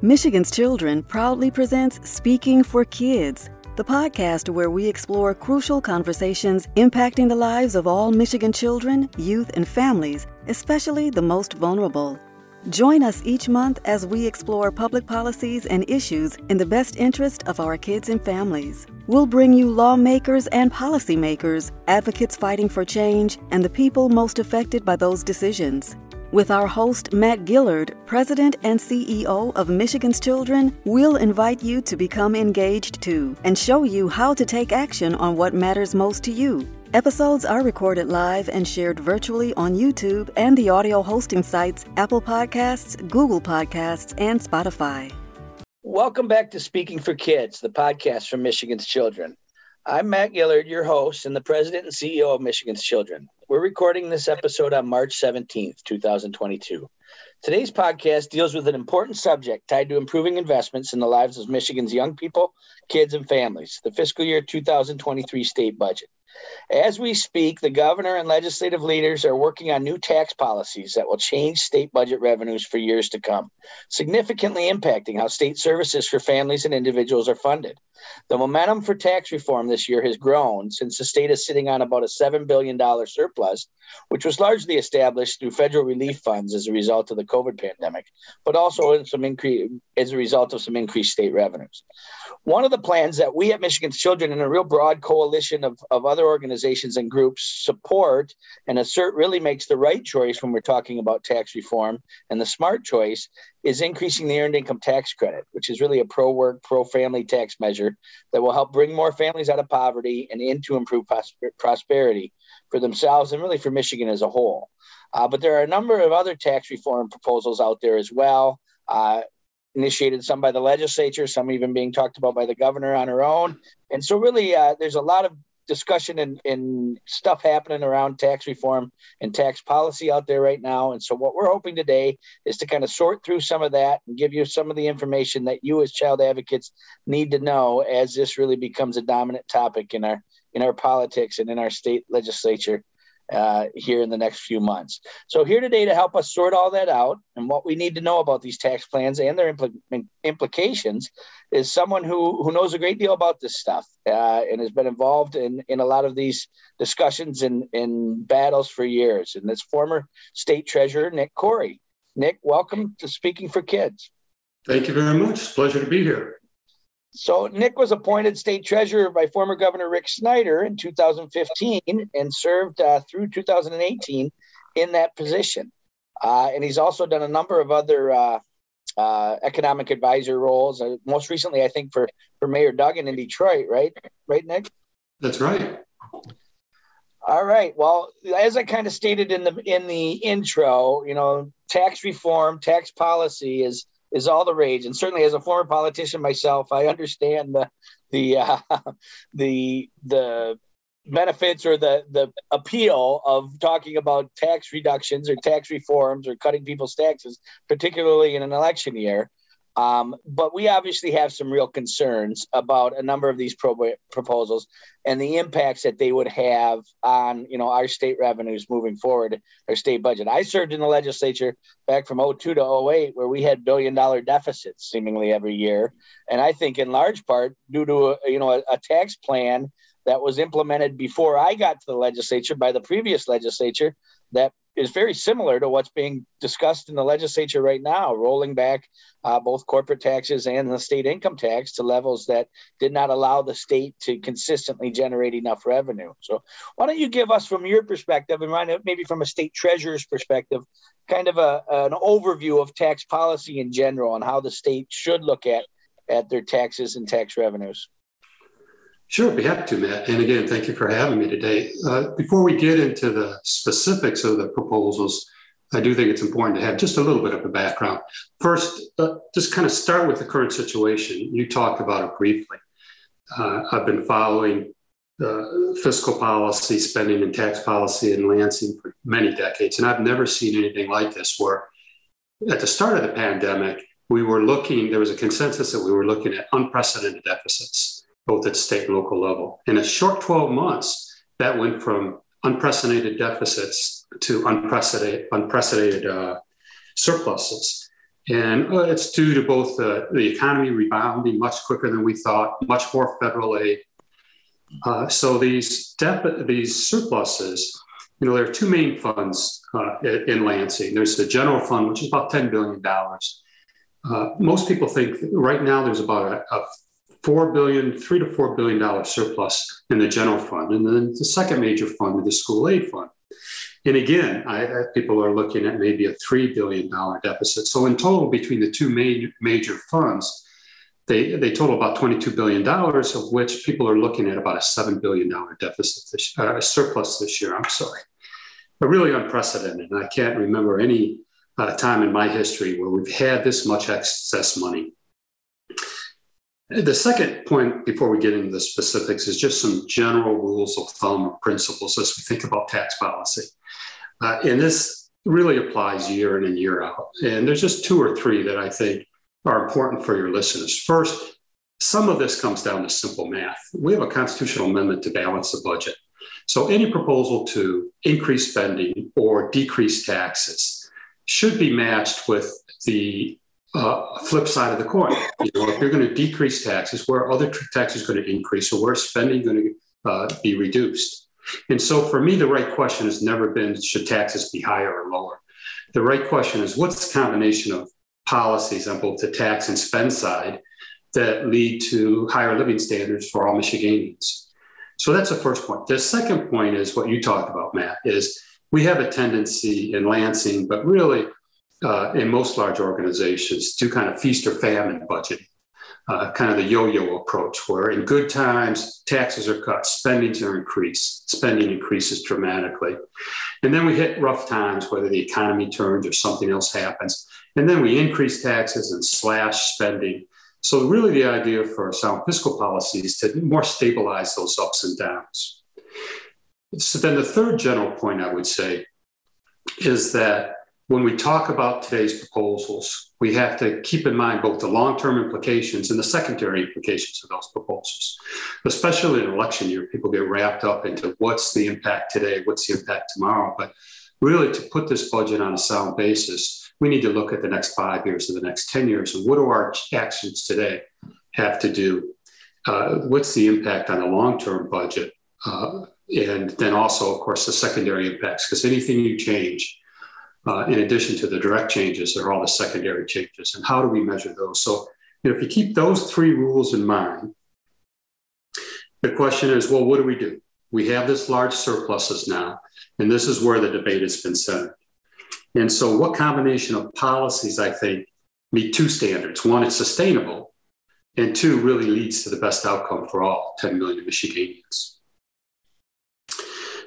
Michigan's Children proudly presents Speaking for Kids, the podcast where we explore crucial conversations impacting the lives of all Michigan children, youth, and families, especially the most vulnerable. Join us each month as we explore public policies and issues in the best interest of our kids and families. We'll bring you lawmakers and policymakers, advocates fighting for change, and the people most affected by those decisions. With our host, Matt Gillard, President and CEO of Michigan's Children, we'll invite you to become engaged too and show you how to take action on what matters most to you. Episodes are recorded live and shared virtually on YouTube and the audio hosting sites Apple Podcasts, Google Podcasts, and Spotify. Welcome back to Speaking for Kids, the podcast from Michigan's Children. I'm Matt Gillard, your host and the president and CEO of Michigan's Children. We're recording this episode on March 17th, 2022. Today's podcast deals with an important subject tied to improving investments in the lives of Michigan's young people, kids, and families the fiscal year 2023 state budget. As we speak, the governor and legislative leaders are working on new tax policies that will change state budget revenues for years to come, significantly impacting how state services for families and individuals are funded. The momentum for tax reform this year has grown since the state is sitting on about a $7 billion surplus, which was largely established through federal relief funds as a result of the COVID pandemic, but also some increase as a result of some increased state revenues. One of the plans that we at Michigan's Children and a real broad coalition of, of other organizations and groups support and assert really makes the right choice when we're talking about tax reform and the smart choice is increasing the earned income tax credit, which is really a pro work, pro family tax measure that will help bring more families out of poverty and into improved prosperity for themselves and really for Michigan as a whole. Uh, but there are a number of other tax reform proposals out there as well. Uh, initiated some by the legislature, some even being talked about by the governor on her own. And so, really, uh, there's a lot of discussion and, and stuff happening around tax reform and tax policy out there right now. And so, what we're hoping today is to kind of sort through some of that and give you some of the information that you, as child advocates, need to know as this really becomes a dominant topic in our in our politics and in our state legislature uh, here in the next few months. So, here today to help us sort all that out and what we need to know about these tax plans and their impl- implications is someone who, who knows a great deal about this stuff uh, and has been involved in, in a lot of these discussions and, and battles for years. And that's former state treasurer Nick Khouri. Nick, welcome to Speaking for Kids. Thank you very much. Pleasure to be here. So Nick was appointed state treasurer by former Governor Rick Snyder in 2015 and served uh, through 2018 in that position. Uh, and he's also done a number of other uh, uh economic advisor roles. Uh, most recently, I think for for Mayor Duggan in Detroit, right? Right, Nick. That's right. All right. Well, as I kind of stated in the in the intro, you know, tax reform, tax policy is is all the rage. And certainly, as a former politician myself, I understand the the uh, the the benefits or the the appeal of talking about tax reductions or tax reforms or cutting people's taxes, particularly in an election year. Um, but we obviously have some real concerns about a number of these pro- proposals and the impacts that they would have on, you know, our state revenues moving forward, our state budget. I served in the legislature back from 02 to 08, where we had billion dollar deficits seemingly every year. And I think in large part due to, a, you know, a, a tax plan that was implemented before I got to the legislature by the previous legislature that is very similar to what's being discussed in the legislature right now, rolling back uh, both corporate taxes and the state income tax to levels that did not allow the state to consistently generate enough revenue. So, why don't you give us, from your perspective, and maybe from a state treasurer's perspective, kind of a, an overview of tax policy in general and how the state should look at at their taxes and tax revenues? Sure, be happy to, Matt. And again, thank you for having me today. Uh, before we get into the specifics of the proposals, I do think it's important to have just a little bit of a background. First, uh, just kind of start with the current situation. You talked about it briefly. Uh, I've been following fiscal policy, spending, and tax policy in Lansing for many decades, and I've never seen anything like this where at the start of the pandemic, we were looking, there was a consensus that we were looking at unprecedented deficits both at state and local level. In a short 12 months, that went from unprecedented deficits to unprecedented, unprecedented uh, surpluses. And uh, it's due to both the, the economy rebounding much quicker than we thought, much more federal aid. Uh, so these dep- these surpluses, you know, there are two main funds uh, in Lansing. There's the general fund, which is about $10 billion. Uh, most people think right now there's about a, a four billion, three to four billion dollar surplus in the general fund, and then the second major fund the school aid fund. And again, I, I, people are looking at maybe a $3 billion deficit. So, in total, between the two major, major funds, they, they total about $22 billion, of which people are looking at about a $7 billion deficit, this, uh, surplus this year. I'm sorry. But really unprecedented. I can't remember any uh, time in my history where we've had this much excess money. The second point before we get into the specifics is just some general rules of thumb or principles as we think about tax policy. Uh, and this really applies year in and year out. And there's just two or three that I think are important for your listeners. First, some of this comes down to simple math. We have a constitutional amendment to balance the budget. So any proposal to increase spending or decrease taxes should be matched with the uh, flip side of the coin. You know, if you're going to decrease taxes, where other taxes going to increase, or where spending going to uh, be reduced? And so for me, the right question has never been should taxes be higher or lower? The right question is what's the combination of policies on both the tax and spend side that lead to higher living standards for all Michiganians? So that's the first point. The second point is what you talked about, Matt, is we have a tendency in Lansing, but really uh, in most large organizations, to kind of feast or famine budgeting uh, kind of the yo-yo approach, where in good times taxes are cut, spendings are increased, spending increases dramatically, and then we hit rough times, whether the economy turns or something else happens, and then we increase taxes and slash spending. So really, the idea for sound fiscal policy is to more stabilize those ups and downs. So then the third general point I would say is that when we talk about today's proposals, we have to keep in mind both the long term implications and the secondary implications of those proposals. Especially in election year, people get wrapped up into what's the impact today, what's the impact tomorrow. But really, to put this budget on a sound basis, we need to look at the next five years or the next 10 years and what do our actions today have to do? Uh, what's the impact on the long term budget? Uh, and then also, of course, the secondary impacts, because anything you change, uh, in addition to the direct changes, there are all the secondary changes. And how do we measure those? So, you know, if you keep those three rules in mind, the question is, well, what do we do? We have this large surpluses now, and this is where the debate has been centered. And so, what combination of policies, I think, meet two standards? One, it's sustainable, and two, really leads to the best outcome for all 10 million Michiganians.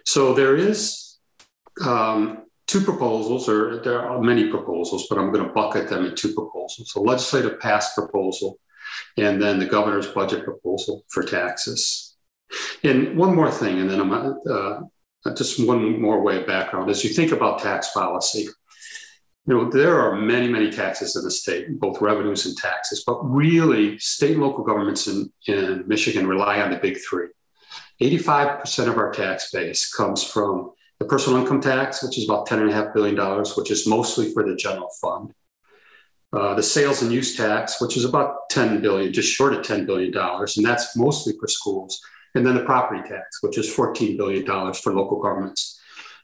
So, there is um, two proposals, or there are many proposals, but I'm going to bucket them in two proposals a legislative pass proposal and then the governor's budget proposal for taxes. And one more thing, and then I'm uh, just one more way of background. As you think about tax policy, you know, there are many, many taxes in the state, both revenues and taxes, but really state and local governments in, in Michigan rely on the big three. 85% of our tax base comes from the personal income tax, which is about $10.5 billion, which is mostly for the general fund. Uh, the sales and use tax, which is about 10 billion, just short of 10 billion dollars, and that's mostly for schools. And then the property tax, which is 14 billion dollars for local governments.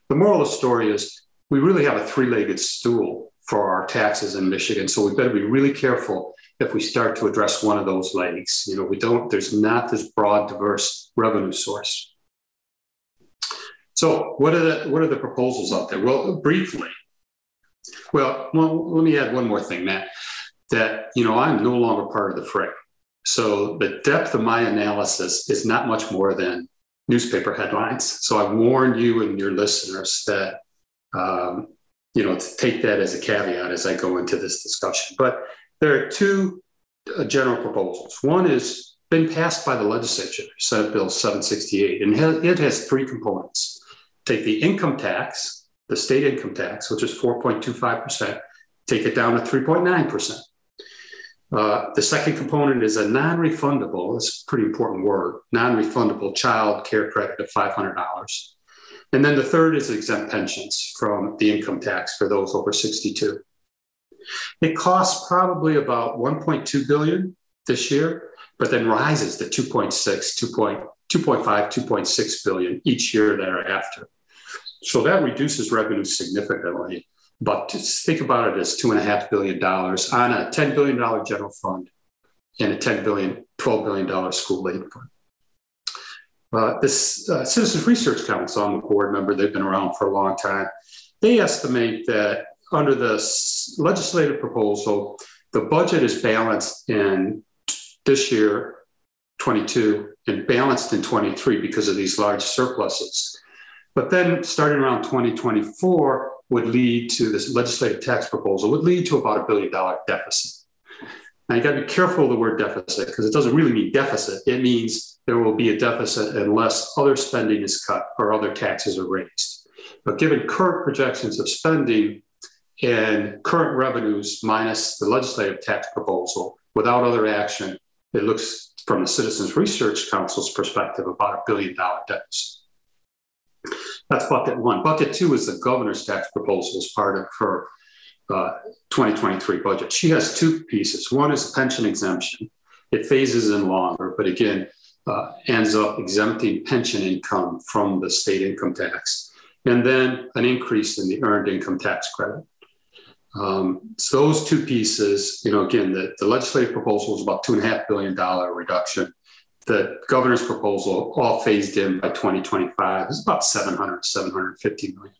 The moral of the story is we really have a three-legged stool for our taxes in Michigan, so we better be really careful if we start to address one of those legs. You know, we don't. There's not this broad, diverse revenue source. So what are the what are the proposals out there? Well, briefly. Well, well, let me add one more thing, Matt. That you know I'm no longer part of the fray. So the depth of my analysis is not much more than newspaper headlines. So I warn you and your listeners that um, you know to take that as a caveat as I go into this discussion. But there are two uh, general proposals. One is been passed by the legislature, Senate Bill 768, and it has three components take the income tax, the state income tax, which is 4.25%, take it down to 3.9%. Uh, the second component is a non refundable, it's a pretty important word, non refundable child care credit of $500. And then the third is exempt pensions from the income tax for those over 62. It costs probably about 1.2 billion this year, but then rises to 2.6, 2.2. 2.5, 2.6 billion each year thereafter. So that reduces revenue significantly. But think about it as two and a half billion dollars on a $10 billion general fund and a $10 billion, $12 billion school aid fund. Uh, this uh, Citizens Research Council, I'm a board member, they've been around for a long time. They estimate that under the legislative proposal, the budget is balanced in this year, 22, and balanced in 23 because of these large surpluses. But then starting around 2024 would lead to this legislative tax proposal, would lead to about a billion dollar deficit. Now you got to be careful of the word deficit because it doesn't really mean deficit. It means there will be a deficit unless other spending is cut or other taxes are raised. But given current projections of spending and current revenues minus the legislative tax proposal without other action, it looks from the Citizens Research Council's perspective about a billion dollar deficit. That's bucket one. Bucket two is the governor's tax proposal as part of her uh, 2023 budget. She has two pieces. One is a pension exemption. It phases in longer, but again, uh, ends up exempting pension income from the state income tax. And then an increase in the earned income tax credit. Um, so those two pieces, you know, again, the, the legislative proposal is about two and a half billion dollar reduction. The governor's proposal, all phased in by 2025, is about 700, 750 million.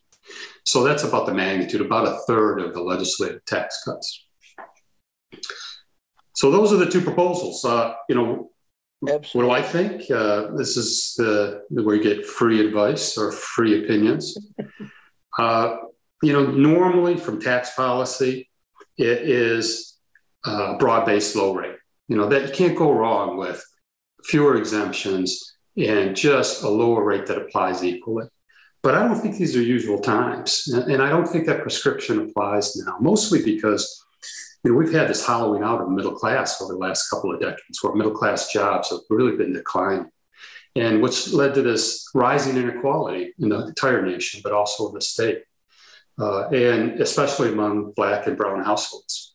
So that's about the magnitude, about a third of the legislative tax cuts. So those are the two proposals. Uh, you know, Absolutely. what do I think? Uh, this is the, where you get free advice or free opinions. Uh, you know, normally from tax policy, it is a broad-based low rate. You know, that you can't go wrong with fewer exemptions and just a lower rate that applies equally. But I don't think these are usual times. And I don't think that prescription applies now, mostly because you know, we've had this hollowing out of middle class over the last couple of decades, where middle class jobs have really been declining. And which led to this rising inequality in the entire nation, but also in the state uh, and especially among Black and Brown households.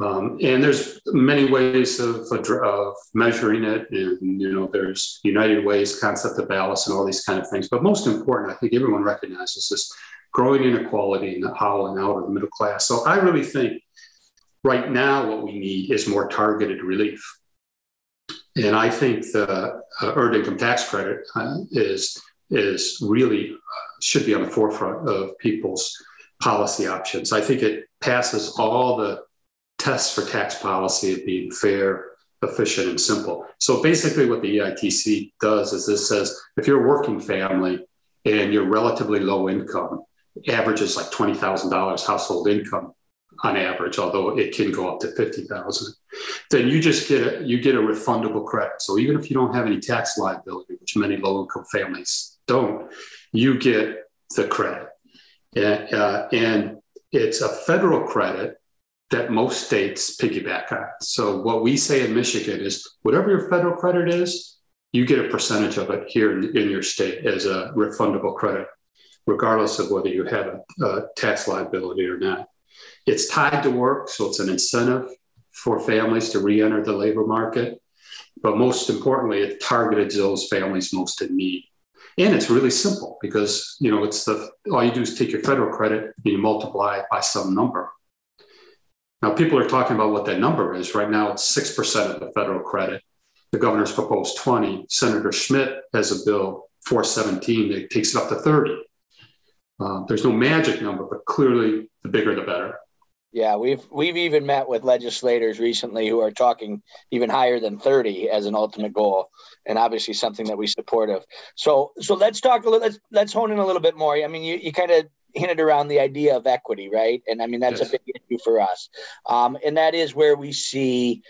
Um, and there's many ways of, of measuring it, and you know, there's United Way's concept of balance and all these kind of things. But most important, I think everyone recognizes this growing inequality and the hollowing out of the middle class. So I really think right now what we need is more targeted relief. And I think the uh, earned income tax credit uh, is is really uh, should be on the forefront of people's policy options. I think it passes all the tests for tax policy being fair, efficient, and simple. So basically, what the EITC does is this says if you're a working family and you're relatively low income, averages like $20,000 household income on average, although it can go up to 50,000, then you just get a, you get a refundable credit. So even if you don't have any tax liability, which many low income families don't, you get the credit. Uh, and it's a federal credit that most states piggyback on. So what we say in Michigan is whatever your federal credit is, you get a percentage of it here in, in your state as a refundable credit, regardless of whether you have a, a tax liability or not. It's tied to work, so it's an incentive for families to re-enter the labor market. But most importantly, it targeted those families most in need. And it's really simple because you know it's the all you do is take your federal credit and you multiply it by some number. Now people are talking about what that number is. Right now it's six percent of the federal credit. The governor's proposed 20. Senator Schmidt has a bill 417 that takes it up to 30. Uh, there's no magic number, but clearly the bigger the better. Yeah, we've we've even met with legislators recently who are talking even higher than 30 as an ultimate goal, and obviously something that we support of. So so let's talk a little. Let's let's hone in a little bit more. I mean, you, you kind of hinted around the idea of equity, right? And I mean that's yes. a big issue for us, um, and that is where we see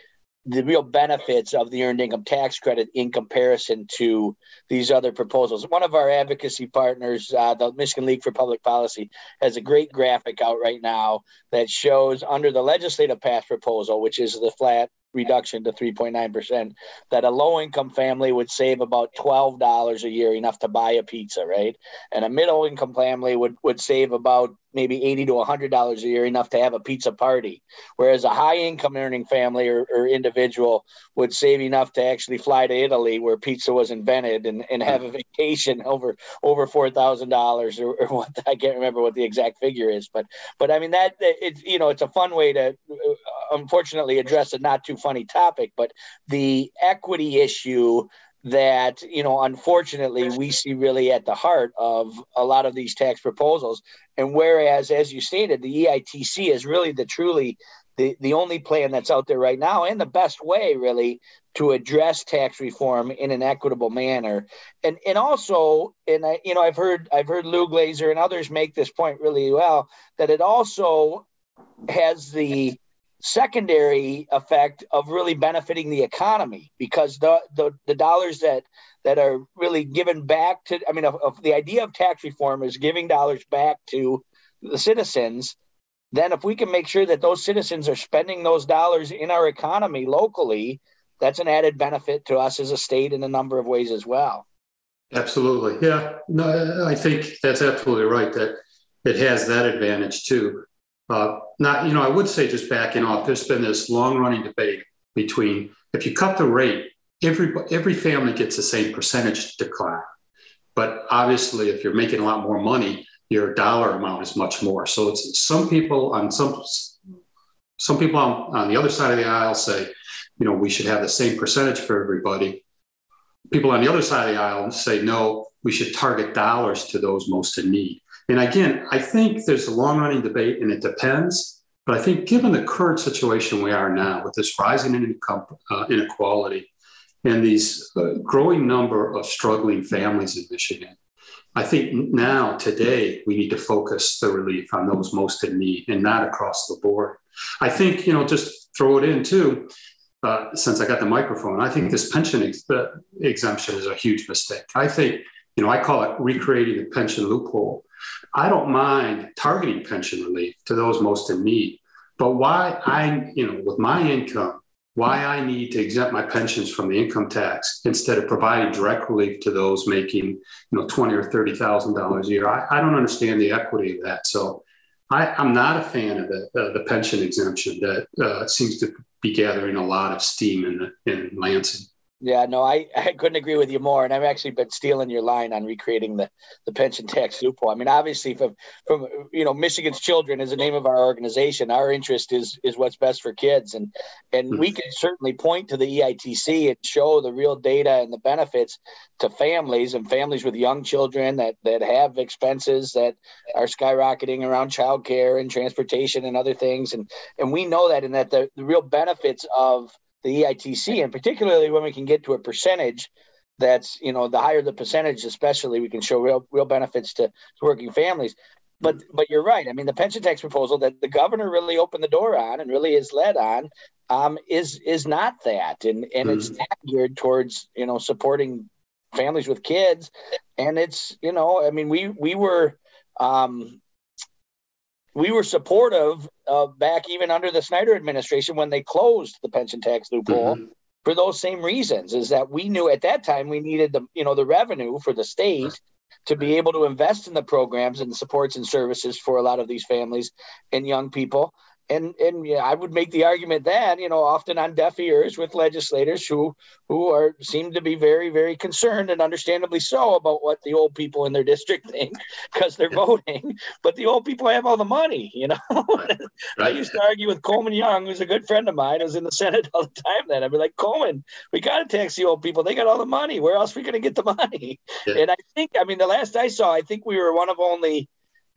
the real benefits of the earned income tax credit in comparison to these other proposals. One of our advocacy partners, uh, the Michigan League for Public Policy, has a great graphic out right now that shows under the legislative path proposal, which is the flat reduction to 3.9%, that a low income family would save about $12 a year, enough to buy a pizza, right? And a middle income family would, would save about maybe 80 to 100 dollars a year enough to have a pizza party. Whereas a high income earning family or, or, individual would save enough to actually fly to italy where pizza was invented and, and have a vacation over over four thousand dollars or, what i can't remember what the exact figure is but but i mean that it's you know it's a fun way to uh, unfortunately address a not too funny topic but the equity issue that you know unfortunately we see really at the heart of a lot of these tax proposals. And whereas as you stated the eitc is really the truly the, the only plan that's out there right now and the best way really to address tax reform in an equitable manner. And and also and i you know i've heard i've heard lou glazer and others make this point really well that it also has the secondary effect of really benefiting the economy because the the, the dollars that that are really given back to i mean of, of the idea of tax reform is giving dollars back to the citizens. Then if we can make sure that those citizens are spending those dollars in our economy locally that's an added benefit to us as a state in a number of ways as well. Absolutely. Yeah. No i think that's absolutely right that it has that advantage too uh, not, you know, I would say just backing off, there's been this long running debate between if you cut the rate, every, every family gets the same percentage decline. But obviously, if you're making a lot more money, your dollar amount is much more. So it's some people on some some people on, on the other side of the aisle say, you know, we should have the same percentage for everybody. People on the other side of the aisle say, no, we should target dollars to those most in need. And again, I think there's a long running debate and it depends. But I think given the current situation we are now with this rising income uh, inequality and these uh, growing number of struggling families in Michigan, I think now, today, we need to focus the relief on those most in need and not across the board. I think, you know, just throw it in too, uh, since I got the microphone, I think this pension ex- uh, exemption is a huge mistake. I think, you know, I call it recreating the pension loophole. I don't mind targeting pension relief to those most in need. But why I, you know, with my income, why I need to exempt my pensions from the income tax instead of providing direct relief to those making, you know, twenty or thirty thousand dollars a year. I, I, don't understand the equity of that. So I, am not a fan of the, uh, the pension exemption that uh, seems to be gathering a lot of steam in, the, in Lansing. Yeah, no, I, I couldn't agree with you more. And I've actually been stealing your line on recreating the, the pension tax loophole. I mean, obviously from from you know, Michigan's children is the name of our organization. Our interest is is what's best for kids. And and mm-hmm. we can certainly point to the EITC and show the real data and the benefits to families and families with young children that that have expenses that are skyrocketing around childcare and transportation and other things. And and we know that and that the, the real benefits of the EITC, and particularly when we can get to a percentage that's you know the higher the percentage, especially we can show real real benefits to, to working families. But but you're right. I mean, the pension tax proposal that the governor really opened the door on and really is led on um, is is not that, and and mm it's not geared towards you know supporting families with kids, and it's you know I mean we we were um, we were supportive uh, back even under the Snyder administration when they closed the pension tax loophole mm-hmm. for those same reasons. Is that we knew at that time we needed the you know the revenue for the state to be able to invest in the programs and the supports and services for a lot of these families and young people and and yeah, I would make the argument that you know often on deaf ears with legislators who who are seem to be very very concerned and understandably so about what the old people in their district think because they're voting, but the old people have all the money, you know. right. I used to argue with Coleman Young, who's a good friend of mine, who's in the Senate all the time. Then I'd be like, Coleman, we got to tax the old people. They got all the money. Where else are we going to get the money? Yeah. And I think, I mean, the last I saw, I think we were one of only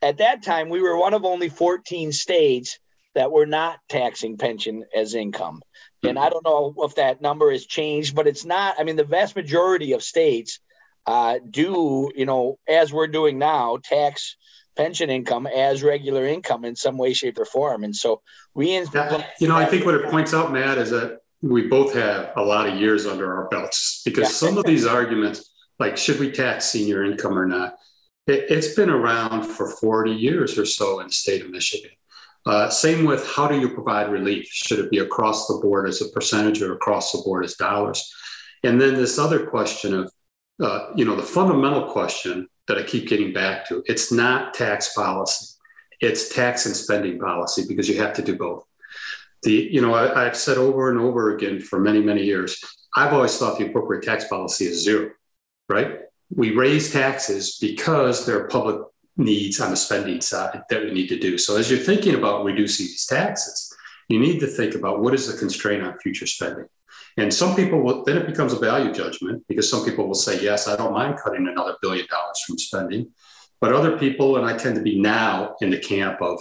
at that time we were one of only 14 states that we're not taxing pension as income. And I don't know if that number has changed, but it's not. I mean, the vast majority of states uh, do, you know, as we're doing now, tax pension income as regular income in some way, shape, or form. And so we, yeah, you know, I think what it points out, Matt, is that we both have a lot of years under our belts because yeah. some of these arguments, like should we tax senior income or not, it, it's been around for 40 years or so in the state of Michigan. Uh, same with how do you provide relief? Should it be across the board as a percentage or across the board as dollars? And then this other question of, uh, you know, the fundamental question that I keep getting back to, it's not tax policy. it's tax and spending policy because you have to do both. The, you know, I, I've said over and over again for many, many years, I've always thought the appropriate tax policy is zero, right? We raise taxes because there are public needs on the spending side that we need to do. So as you're thinking about reducing these taxes, you need to think about what is the constraint on future spending. And some people will, then it becomes a value judgment because some people will say, yes, I don't mind cutting another billion dollars from spending. But other people, and I tend to be now in the camp of,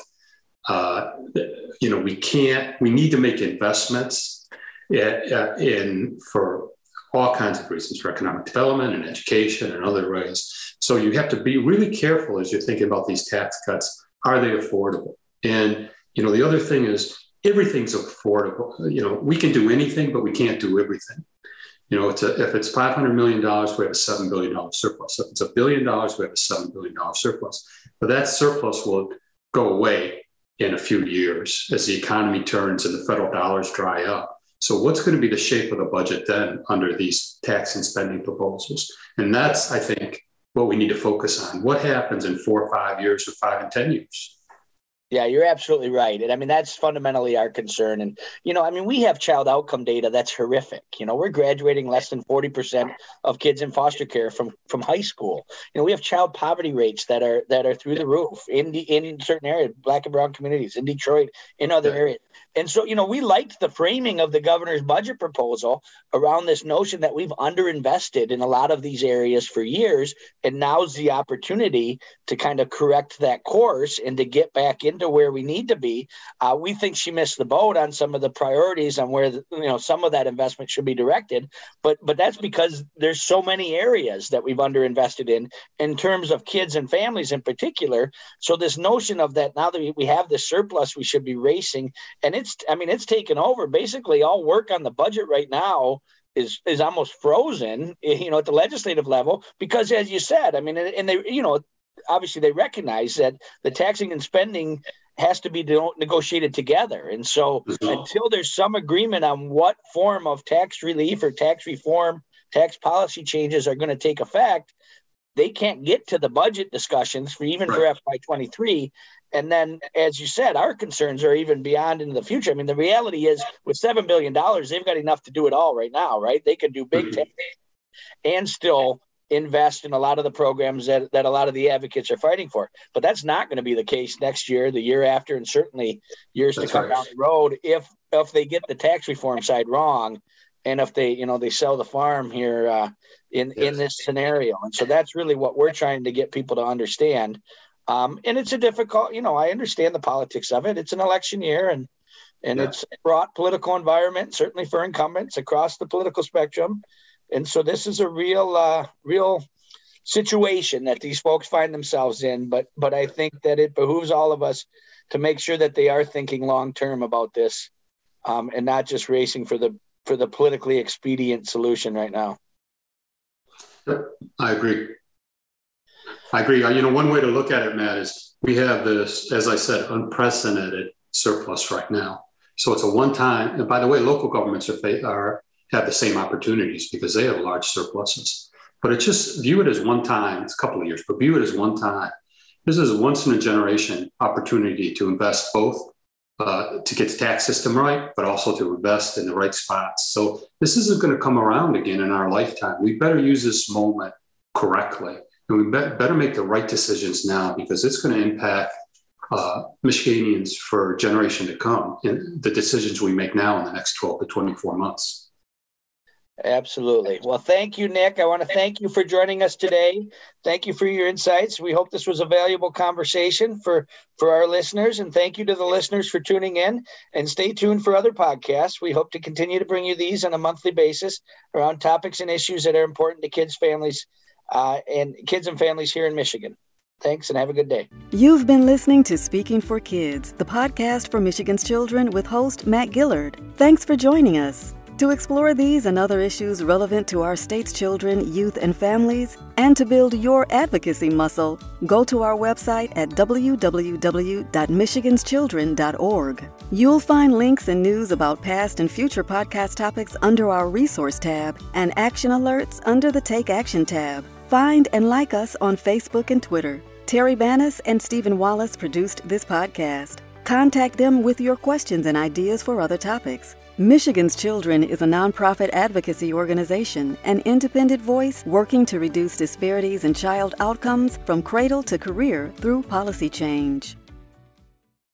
uh, you know, we can't, we need to make investments in for all kinds of reasons for economic development and education and other ways. So you have to be really careful as you're thinking about these tax cuts. Are they affordable? And you know, the other thing is everything's affordable. You know, we can do anything, but we can't do everything. You know, it's a, if it's five hundred million dollars, we have a seven billion dollar surplus. If it's a billion dollars, we have a seven billion dollar surplus. But that surplus will go away in a few years as the economy turns and the federal dollars dry up. So, what's going to be the shape of the budget then under these tax and spending proposals? And that's, I think, what we need to focus on. What happens in four or five years or five and 10 years? Yeah, you're absolutely right. And I mean, that's fundamentally our concern. And, you know, I mean, we have child outcome data that's horrific. You know, we're graduating less than 40% of kids in foster care from, from high school. You know, we have child poverty rates that are that are through the roof in the, in certain areas, black and brown communities, in Detroit, in other areas. And so, you know, we liked the framing of the governor's budget proposal around this notion that we've underinvested in a lot of these areas for years. And now's the opportunity to kind of correct that course and to get back into where we need to be. Uh, we think she missed the boat on some of the priorities on where, the, you know, some of that investment should be directed. But, but that's because there's so many areas that we've underinvested in, in terms of kids and families in particular. So this notion of that now that we have this surplus, we should be racing. And it's I mean it's taken over. Basically, all work on the budget right now is is almost frozen. You know, at the legislative level because, as you said, I mean, and they you know obviously they recognize that the taxing and spending has to be negotiated together. And so until there's some agreement on what form of tax relief or tax reform, tax policy changes are going to take effect, they can't get to the budget discussions for even right. for FY23 and then, as you said, our concerns are even beyond into the future. I mean, the reality is with $7 billion, they've got enough to do it all right now, right? They can do big mm-hmm. and still invest in a lot of the programs that, that a lot of the advocates are fighting for. But that's not going to be the case next year, the year after, and certainly years that's to come right. down the road if if they get the tax reform side wrong and if they, you know, they sell the farm here uh, in, yes. in this scenario. And so that's really what we're trying to get people to understand. Um, and it's a difficult, you know, I understand the politics of it. It's an election year and and yeah. it's brought political environment, certainly for incumbents across the political spectrum. And so this is a real, uh, real situation that these folks find themselves in. But but I think that it behooves all of us to make sure that they are thinking long term about this, um, and not just racing for the for the politically expedient solution right now. I agree. I agree. You know, one way to look at it, Matt, is we have this, as I said, unprecedented surplus right now. So it's a one-time. And by the way, local governments are, are have the same opportunities because they have large surpluses. But it's just view it as one time. It's a couple of years, but view it as one time. This is a once in a generation opportunity to invest both uh, to get the tax system right, but also to invest in the right spots. So this isn't going to come around again in our lifetime. We better use this moment correctly. And we better make the right decisions now because it's going to impact uh, Michiganians for a generation to come in the decisions we make now in the next 12 to 24 months. Absolutely. Well, thank you, Nick. I want to thank you for joining us today. Thank you for your insights. We hope this was a valuable conversation for, for our listeners. And thank you to the listeners for tuning in. And stay tuned for other podcasts. We hope to continue to bring you these on a monthly basis around topics and issues that are important to kids, families, uh, and kids and families here in Michigan. Thanks and have a good day. You've been listening to Speaking for Kids, the podcast for Michigan's children with host Matt Gillard. Thanks for joining us. To explore these and other issues relevant to our state's children, youth, and families, and to build your advocacy muscle, go to our website at www.michiganschildren.org. You'll find links and news about past and future podcast topics under our resource tab and action alerts under the Take Action tab. Find and like us on Facebook and Twitter. Teri Banas and Stephen Wallace produced this podcast. Contact them with your questions and ideas for other topics. Michigan's Children is a nonprofit advocacy organization, an independent voice working to reduce disparities in child outcomes from cradle to career through policy change.